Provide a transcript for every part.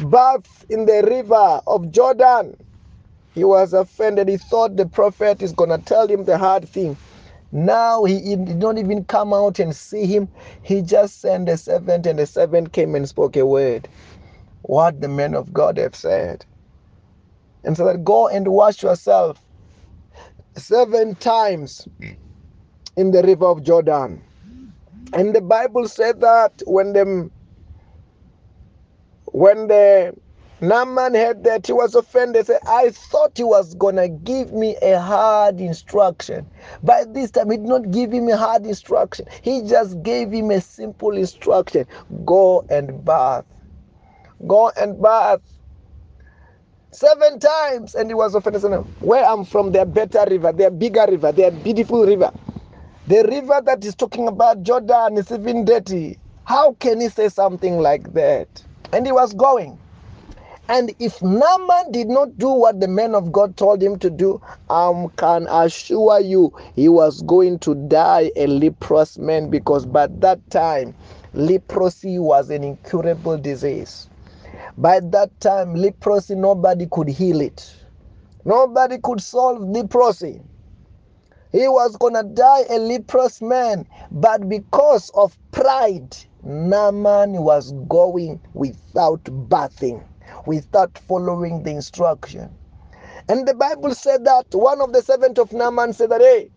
bath in the river of Jordan. He was offended. He thought the prophet is going to tell him the hard thing. Now he, did not even come out and see him. He just sent a servant, and the servant came and spoke a word. What the men of God have said. And so that go and wash yourself seven times in the river of Jordan. And the Bible said that when the when the Naaman heard that he was offended. Said, I thought he was gonna give me a hard instruction. By this time, he did not give him a hard instruction. He just gave him a simple instruction: go and bath. Go and bath. Seven times, and he was offended. Said, Where I'm from, they're better river, they're bigger river, they're beautiful river. The river that is talking about Jordan is even dirty. How can he say something like that? And he was going. And if Naaman did not do what the man of God told him to do, I can assure you he was going to die a leprous man because by that time, leprosy was an incurable disease. By that time, leprosy, nobody could heal it. Nobody could solve leprosy. He was going to die a leprous man, but because of pride, Naaman was going without bathing without following the instruction. And the Bible said that one of the servants of Naaman said that, hey,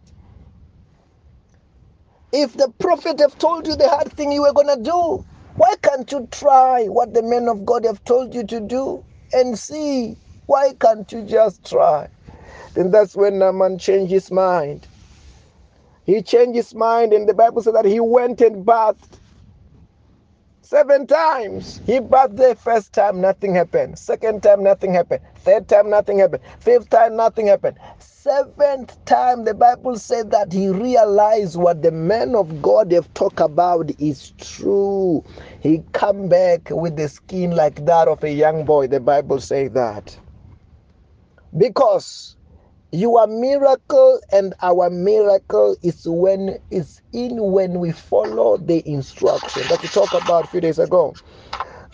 if the prophet have told you the hard thing you were going to do, why can't you try what the men of God have told you to do and see? Why can't you just try? Then that's when Naaman changed his mind. He changed his mind, and the Bible said that he went and bathed Seven times. He bathed the first time, nothing happened. Second time, nothing happened. Third time, nothing happened. Fifth time, nothing happened. Seventh time, the Bible said that he realized what the men of God have talked about is true. He come back with the skin like that of a young boy. The Bible say that. Because your miracle and our miracle is when is in when we follow the instruction that we talked about a few days ago.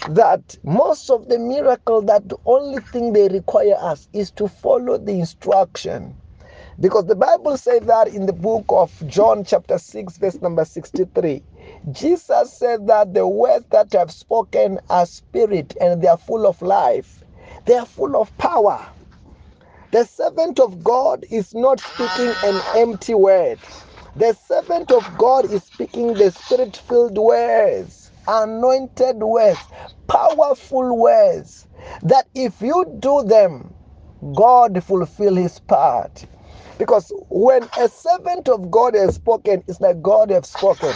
That most of the miracle, that the only thing they require us is to follow the instruction. Because the Bible says that in the book of John, chapter 6, verse number 63. Jesus said that the words that I've spoken are spirit and they are full of life, they are full of power. The servant of God is not speaking an empty word. The servant of God is speaking the spirit filled words, anointed words, powerful words that if you do them, God fulfill his part. Because when a servant of God has spoken, it's like God has spoken.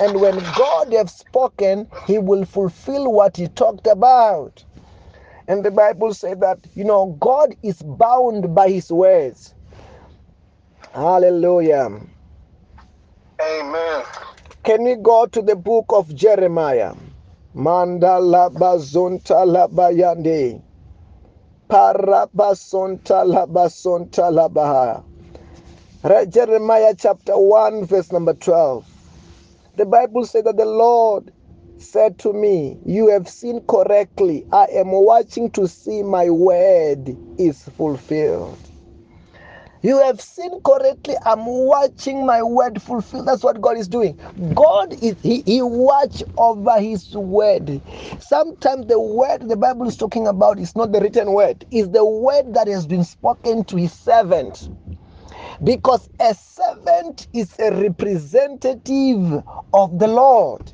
And when God has spoken, he will fulfill what he talked about. And the Bible said that, you know, God is bound by his words. Hallelujah. Amen. Can we go to the book of Jeremiah? Mandala bazonta labayande. Parabasonta labasonta labaha. Jeremiah chapter 1, verse number 12. The Bible said that the Lord said to me, You have seen correctly. I am watching to see my word is fulfilled. You have seen correctly. I'm watching my word fulfilled. That's what God is doing. God is He, he watch over His word. Sometimes the word the Bible is talking about is not the written word, it's the word that has been spoken to His servant. Because a servant is a representative of the Lord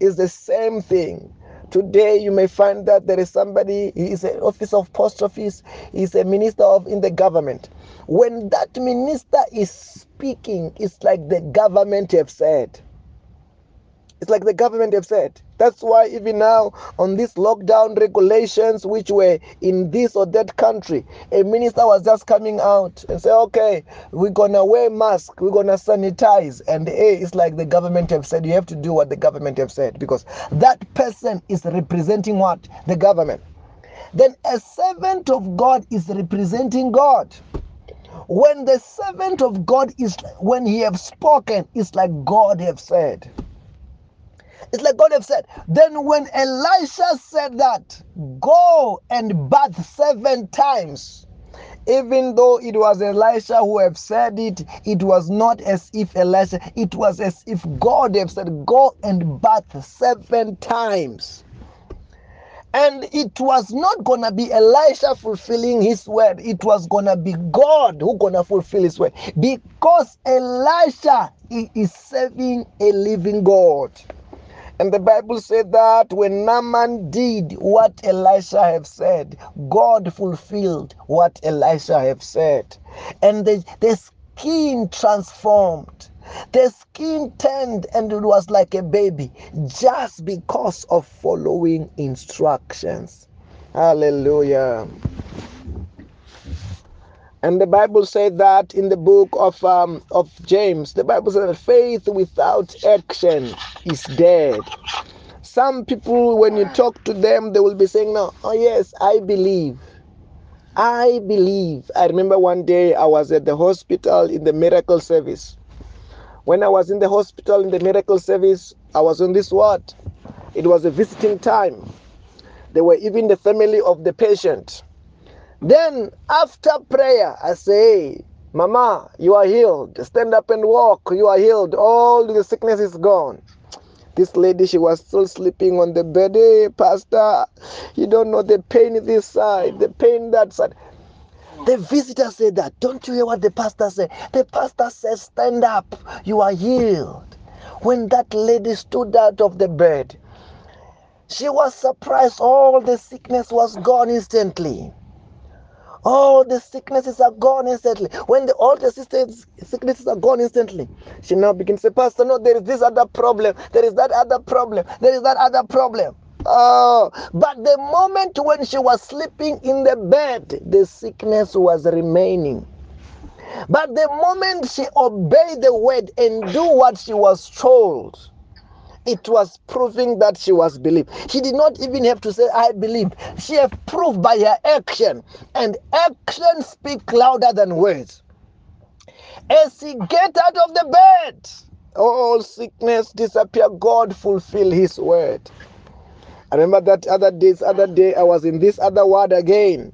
is the same thing. Today you may find that there is somebody, he is an officer of post office, he is a minister of in the government. When that minister is speaking, it's like the government have said. It's like the government have said. That's why even now on these lockdown regulations which were in this or that country, a minister was just coming out and say, okay, we're gonna wear mask, we're gonna sanitize. And hey, it's like the government have said, you have to do what the government have said because that person is representing what? The government. Then a servant of God is representing God when the servant of god is when he have spoken it's like god have said It's like God have said. Then when Elisha said that, go and bath seven times. Even though it was Elisha who have said it, it was not as if Elisha, it was as if God have said, go and bath seven times. And it was not gonna be Elisha fulfilling his word. It was gonna be God who gonna fulfill his word. Because Elisha is serving a living God. And the Bible said that when Naaman did what Elisha have said, God fulfilled what Elisha have said. And the, the skin transformed. The skin turned and it was like a baby just because of following instructions. Hallelujah. And the Bible said that in the book of um, of James, the Bible said that faith without action is dead. Some people, when you talk to them, they will be saying, "No, oh yes, I believe." I believe. I remember one day I was at the hospital in the miracle service. When I was in the hospital in the miracle service, I was on this ward. It was a visiting time. They were even the family of the patient. Then after prayer, I say, Mama, you are healed. Stand up and walk. You are healed. All the sickness is gone. This lady, she was still sleeping on the bed. Hey, Pastor, you don't know the pain this side, the pain that side. The visitor said that. Don't you hear what the pastor said? The pastor says, Stand up. You are healed. When that lady stood out of the bed, she was surprised. All the sickness was gone instantly. All the sicknesses are gone instantly. When the, all the sicknesses are gone instantly, she now begins to say, Pastor, no, there is this other problem. There is that other problem. There is that other problem. Oh, but the moment when she was sleeping in the bed, the sickness was remaining. But the moment she obeyed the word and do what she was told, it was proving that she was believed. She did not even have to say, I believe. She have proved by her action. And actions speak louder than words. As she get out of the bed, all sickness disappear. God fulfill his word. I remember that other days, other day, I was in this other ward again.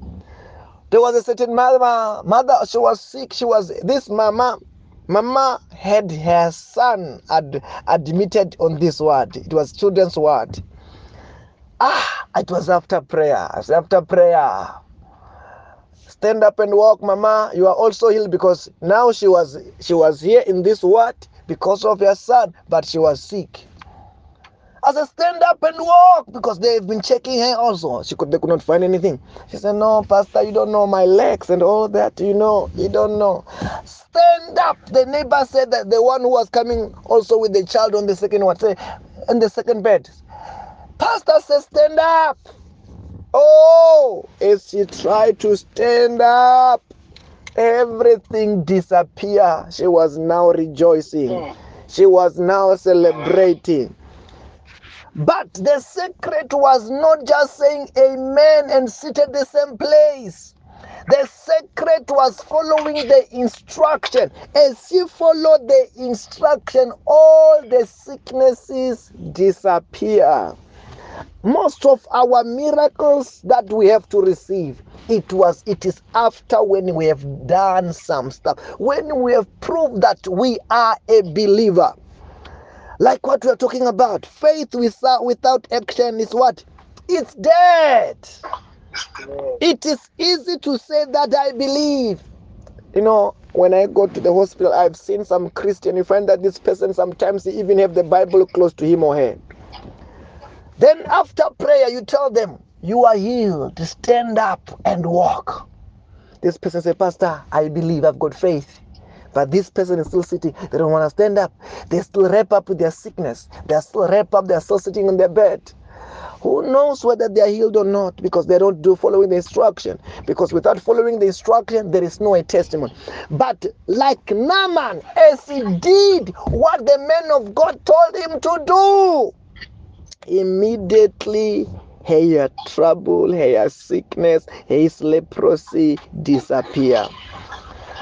There was a certain mother, mother, she was sick. She was, this mama, Mama had her son ad, admitted on this ward. It was children's ward. Ah, it was after prayer. After prayer. Stand up and walk, Mama. You are also healed because now she was she was here in this ward because of her son, but she was sick. I said, stand up and walk because they've been checking her also. She could they could not find anything. She said, No, Pastor, you don't know my legs and all that, you know, you don't know. Stand up. The neighbor said that the one who was coming also with the child on the second one, say, in the second bed. Pastor says, Stand up. Oh, as she tried to stand up, everything disappeared. She was now rejoicing. She was now celebrating. But the secret was not just saying amen and sit at the same place. The secret was following the instruction. As you follow the instruction, all the sicknesses disappear. Most of our miracles that we have to receive, it was it is after when we have done some stuff, when we have proved that we are a believer. Like what we are talking about, faith without without action is what? It's dead. It is easy to say that I believe. You know, when I go to the hospital, I've seen some Christian. You find that this person sometimes even have the Bible close to him or her. Then after prayer, you tell them, You are healed. Stand up and walk. This person say, Pastor, I believe, I've got faith. But this person is still sitting. They don't want to stand up. They still wrap up with their sickness. They're still wrap up. They're still sitting on their bed. Who knows whether they are healed or not because they don't do following the instruction. Because without following the instruction, there is no a testimony. But like Naaman, as he did what the man of God told him to do, immediately her trouble, her sickness, his leprosy disappear.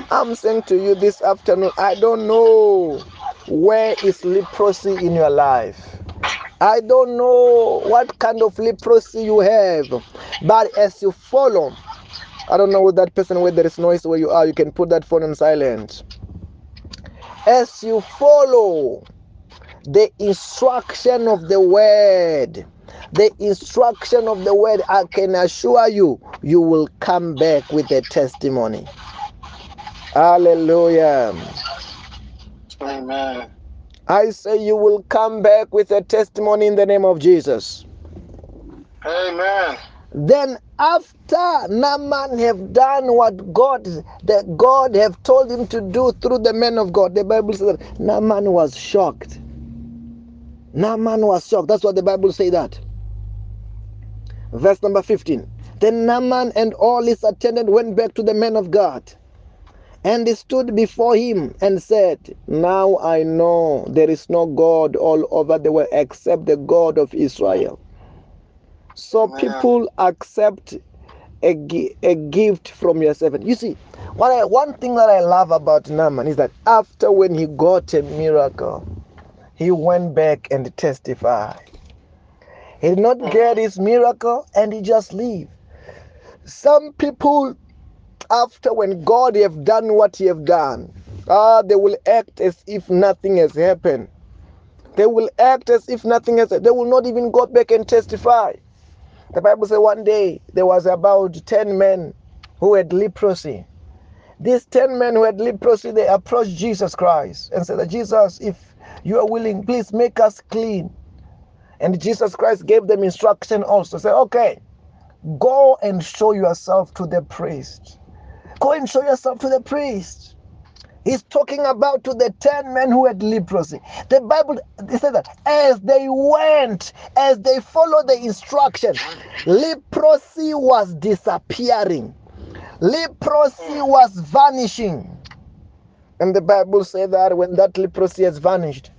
I'm saying to you this afternoon, I don't know where is leprosy in your life. I don't know what kind of leprosy you have, but as you follow, I don't know that person where there is noise where you are, you can put that phone on silent. As you follow the instruction of the word, the instruction of the word, I can assure you, you will come back with a testimony. Hallelujah. Amen. I say you will come back with a testimony in the name of Jesus. Amen. Then after Naaman have done what God that God have told him to do through the men of God, the Bible says that Naaman was shocked. Naaman was shocked. That's what the Bible say that. Verse number 15. Then Naaman and all his attendants went back to the men of God. And he stood before him and said, Now I know there is no God all over the world except the God of Israel. So people accept a, a gift from your servant. You see, one, I, one thing that I love about Naaman is that after when he got a miracle, he went back and testified. He did not get his miracle and he just leave. Some people, after when God have done what he have done, ah, they will act as if nothing has happened. They will act as if nothing has. They will not even go back and testify. The Bible says one day there was about ten men who had leprosy. These ten men who had leprosy, they approached Jesus Christ and said, "Jesus, if you are willing, please make us clean." And Jesus Christ gave them instruction also. Say, okay, go and show yourself to the priest. Go and show yourself to the priest. He's talking about to the 10 men who had leprosy. The Bible said that as they went, as they followed the instruction, leprosy was disappearing. Leprosy was vanishing. And the Bible said that when that leprosy has vanished,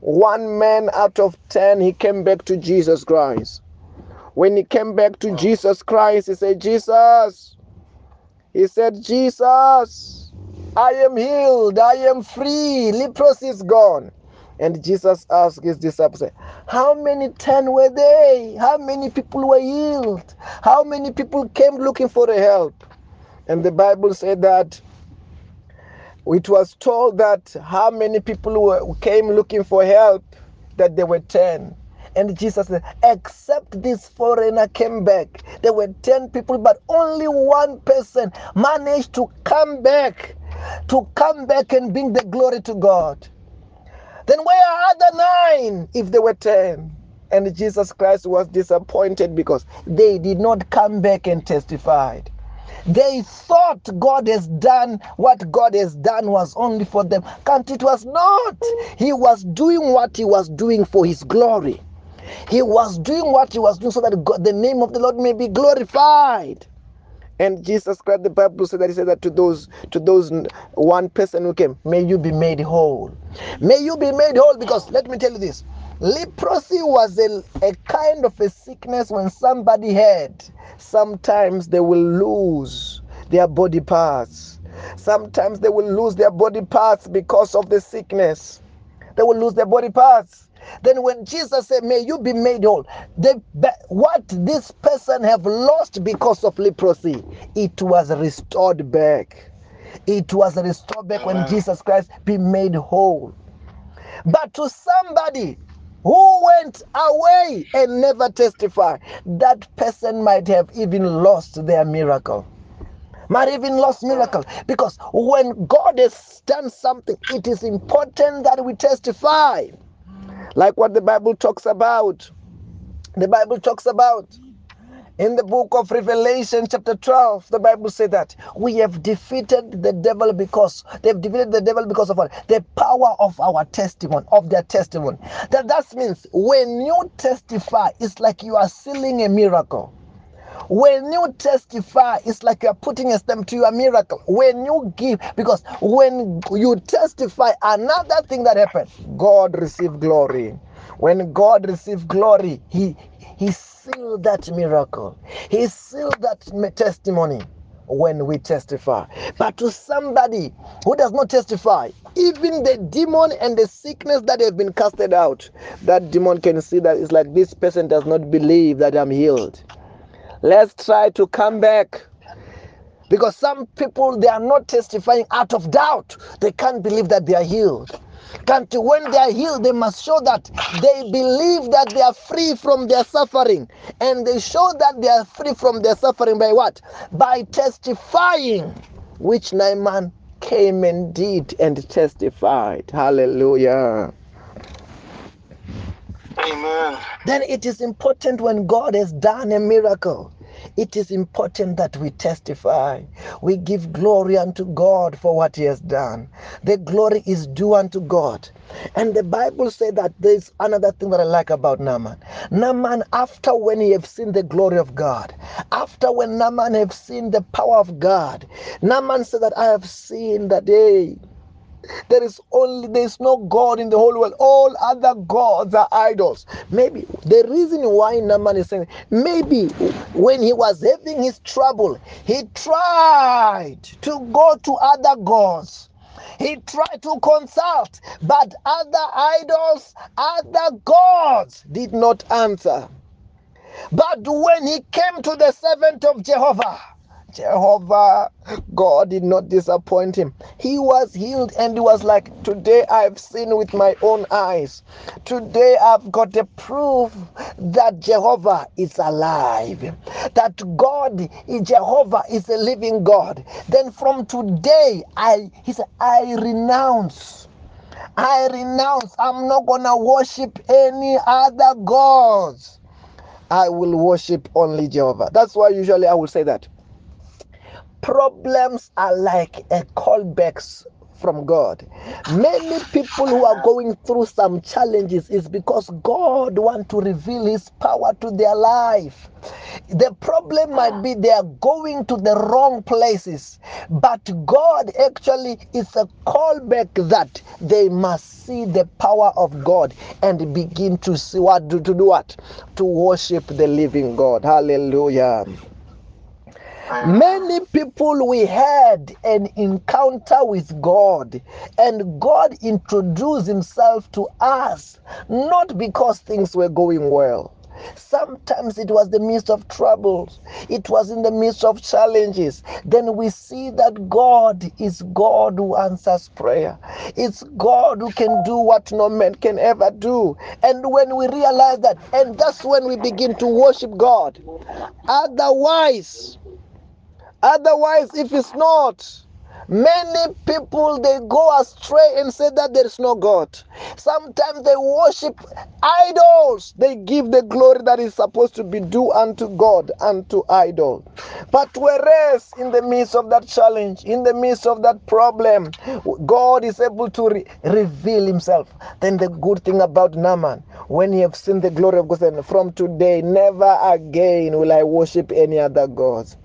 one man out of ten, he came back to Jesus Christ. When he came back to Jesus Christ, he said, Jesus, he said, Jesus, I am healed, I am free, leprosy is gone. And Jesus asked his disciples, How many ten were they? How many people were healed? How many people came looking for help? And the Bible said that it was told that how many people were, came looking for help, that there were 10. And Jesus said, except this foreigner came back. There were 10 people, but only one person managed to come back, to come back and bring the glory to God. Then where are the nine if there were 10? And Jesus Christ was disappointed because they did not come back and testified. They thought God has done what God has done was only for them. Can't it was not. He was doing what he was doing for his glory. He was doing what he was doing so that God, the name of the Lord may be glorified. And Jesus Christ, the Bible said that he said that to those to those one person who came, may you be made whole. May you be made whole because let me tell you this. Leprosy was a, a kind of a sickness when somebody had. Sometimes they will lose their body parts. Sometimes they will lose their body parts because of the sickness. They will lose their body parts. Then when Jesus said, May you be made whole, the, what this person have lost because of leprosy, it was restored back. It was restored back when Jesus Christ be made whole. But to somebody who went away and never testified, that person might have even lost their miracle. Might even lost miracle. Because when god has done something it is important that we testify like what the Bible talks about. The Bible talks about in the book of Revelation, chapter 12, the Bible said that we have defeated the devil because they've defeated the devil because of what? The power of our testimony, of their testimony. That that means when you testify, it's like you are sealing a miracle. When you testify, it's like you're putting a stamp to your miracle. When you give, because when you testify, another thing that happened, God received glory. When God received glory, He He sealed that miracle. He sealed that testimony when we testify. But to somebody who does not testify, even the demon and the sickness that have been casted out, that demon can see that it's like this person does not believe that I'm healed. Let's try to come back. Because some people they are not testifying out of doubt. They can't believe that they are healed. Can't when they are healed, they must show that they believe that they are free from their suffering. And they show that they are free from their suffering by what? By testifying, which Naaman came and did and testified. Hallelujah. Amen. Then it is important when God has done a miracle. It is important that we testify. We give glory unto God for what He has done. The glory is due unto God. And the Bible said that there's another thing that I like about Naaman. Naaman, after when he have seen the glory of God, after when Naaman have seen the power of God, Naaman said that I have seen that day there is only there is no God in the whole world. All other gods are idols. Maybe the reason why Naaman is saying maybe when he was having his trouble, he tried to go to other gods. He tried to consult, but other idols, other gods did not answer. But when he came to the servant of Jehovah, Jehovah, God did not disappoint him. He was healed and he was like, Today I've seen with my own eyes. Today I've got a proof that Jehovah is alive. That God, Jehovah, is a living God. Then from today, I he said, I renounce. I renounce. I'm not gonna worship any other gods. I will worship only Jehovah. That's why usually I will say that problems are like a callbacks from God. Many people who are going through some challenges is because God want to reveal his power to their life. The problem might be they are going to the wrong places, but God actually is a callback that they must see the power of God and begin to see what to, to do what to worship the living God. Hallelujah. Many people we had an encounter with God, and God introduced Himself to us not because things were going well. Sometimes it was the midst of troubles, it was in the midst of challenges. Then we see that God is God who answers prayer, it's God who can do what no man can ever do. And when we realize that, and that's when we begin to worship God. Otherwise, Otherwise, if it's not, many people they go astray and say that there is no God. Sometimes they worship idols. They give the glory that is supposed to be due unto God and to idol. But whereas in the midst of that challenge, in the midst of that problem, God is able to re- reveal Himself. Then the good thing about Naaman, when he have seen the glory of God, and from today, never again will I worship any other gods.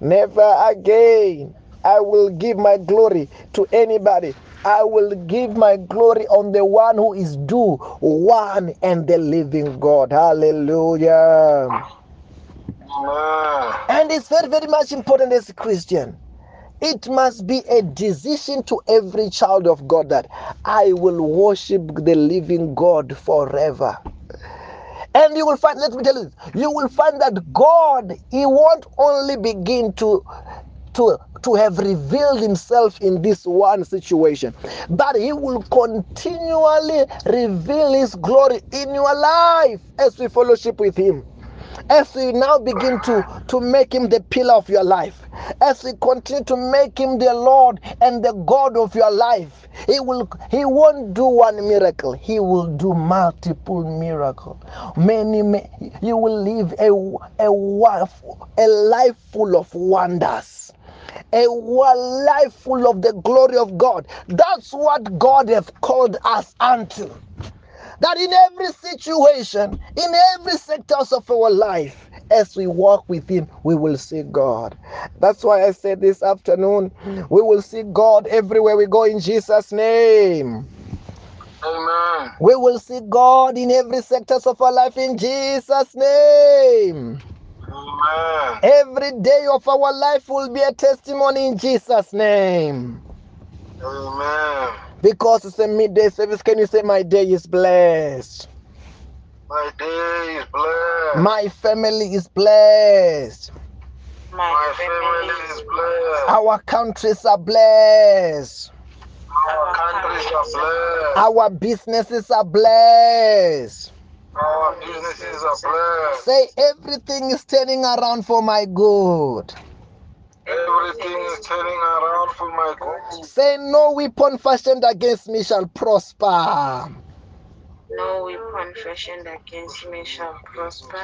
Never again I will give my glory to anybody. I will give my glory on the one who is due, one and the living God. Hallelujah. And it's very, very much important as a Christian. It must be a decision to every child of God that I will worship the living God forever. And you will find, let me tell you, you will find that God, He won't only begin to to, to have revealed himself in this one situation, but he will continually reveal his glory in your life as we fellowship with him as we now begin to, to make him the pillar of your life, as we continue to make him the Lord and the God of your life, he will he won't do one miracle, he will do multiple miracles. Many, many you will live a, a, a life full of wonders a life full of the glory of God. That's what God has called us unto. That in every situation, in every sectors of our life, as we walk with Him, we will see God. That's why I said this afternoon, we will see God everywhere we go in Jesus' name. Amen. We will see God in every sectors of our life in Jesus' name. Amen. Every day of our life will be a testimony in Jesus' name. Amen. Because it's a midday service, can you say, My day is blessed? My day is blessed. My family is blessed. My family is blessed. Our countries are blessed. Our countries are blessed. Our businesses are blessed. Our businesses are blessed. Say, Everything is turning around for my good. Everything is turning around for my good. Say, No weapon fashioned against me shall prosper. No weapon fashioned against me shall prosper.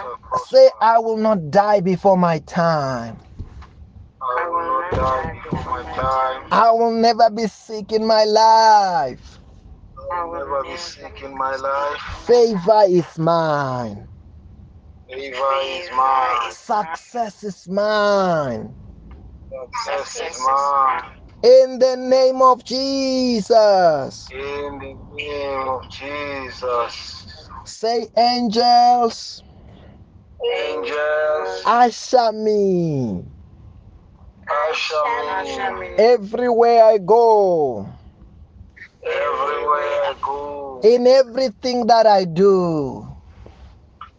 Say, I will not die before my time. I will not die before my time. I will never be sick in my life. I will never be sick in my life. Favor is mine. Favor is mine. Success is mine. Success is mine. In the name of Jesus. In the name of Jesus. Say, angels, Angels, usher me usher me everywhere I go, everywhere I go. in everything that I do.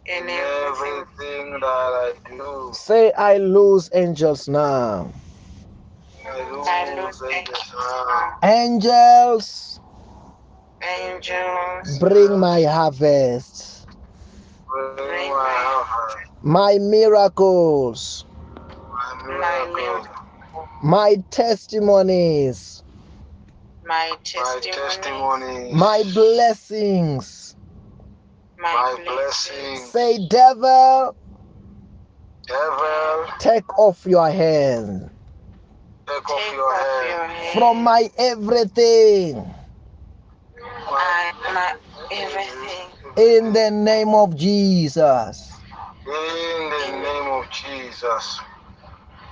In In everything. everything that I do. Say, I lose angels now. I lose angels. Angels, Angels. bring my harvest, Bring my harvest, my miracles, my miracle, my testimonies, My my testimony. testimony, my blessings. My my blessing. blessing. Say, devil, Devil, take off your hand take off your off hand your hand. from my everything my, my everything. in the name of Jesus. In the name of Jesus.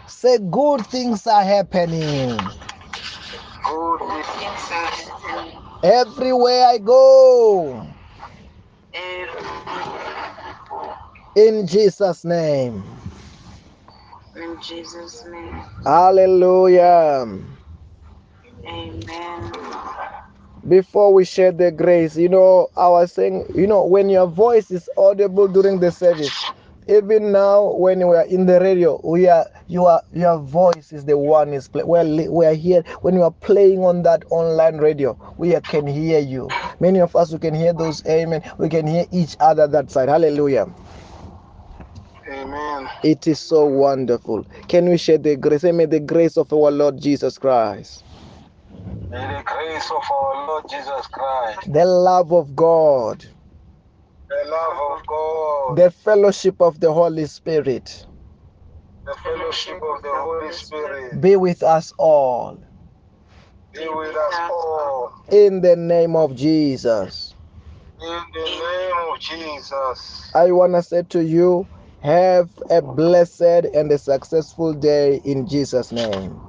Say, good things are happening Good Good things are happening. everywhere I go in Jesus' name. In Jesus' name. Hallelujah. Amen. Before we share the grace, you know, I was saying, you know, when your voice is audible during the service, even now when we are in the radio, we are you your your voice is the one is play. We're we are here when you are playing on that online radio. We are- can hear you. Many of us we can hear those amen. We can hear each other that side. Hallelujah. Amen. It is so wonderful. Can we share the grace? May the grace of our Lord Jesus Christ, May the grace of our Lord Jesus Christ, the love of God, the love of God, the fellowship of the Holy Spirit the fellowship of the Holy Spirit be with us all. be with us all. In the name of Jesus. In the name of Jesus. I want to say to you, have a blessed and a successful day in Jesus' name.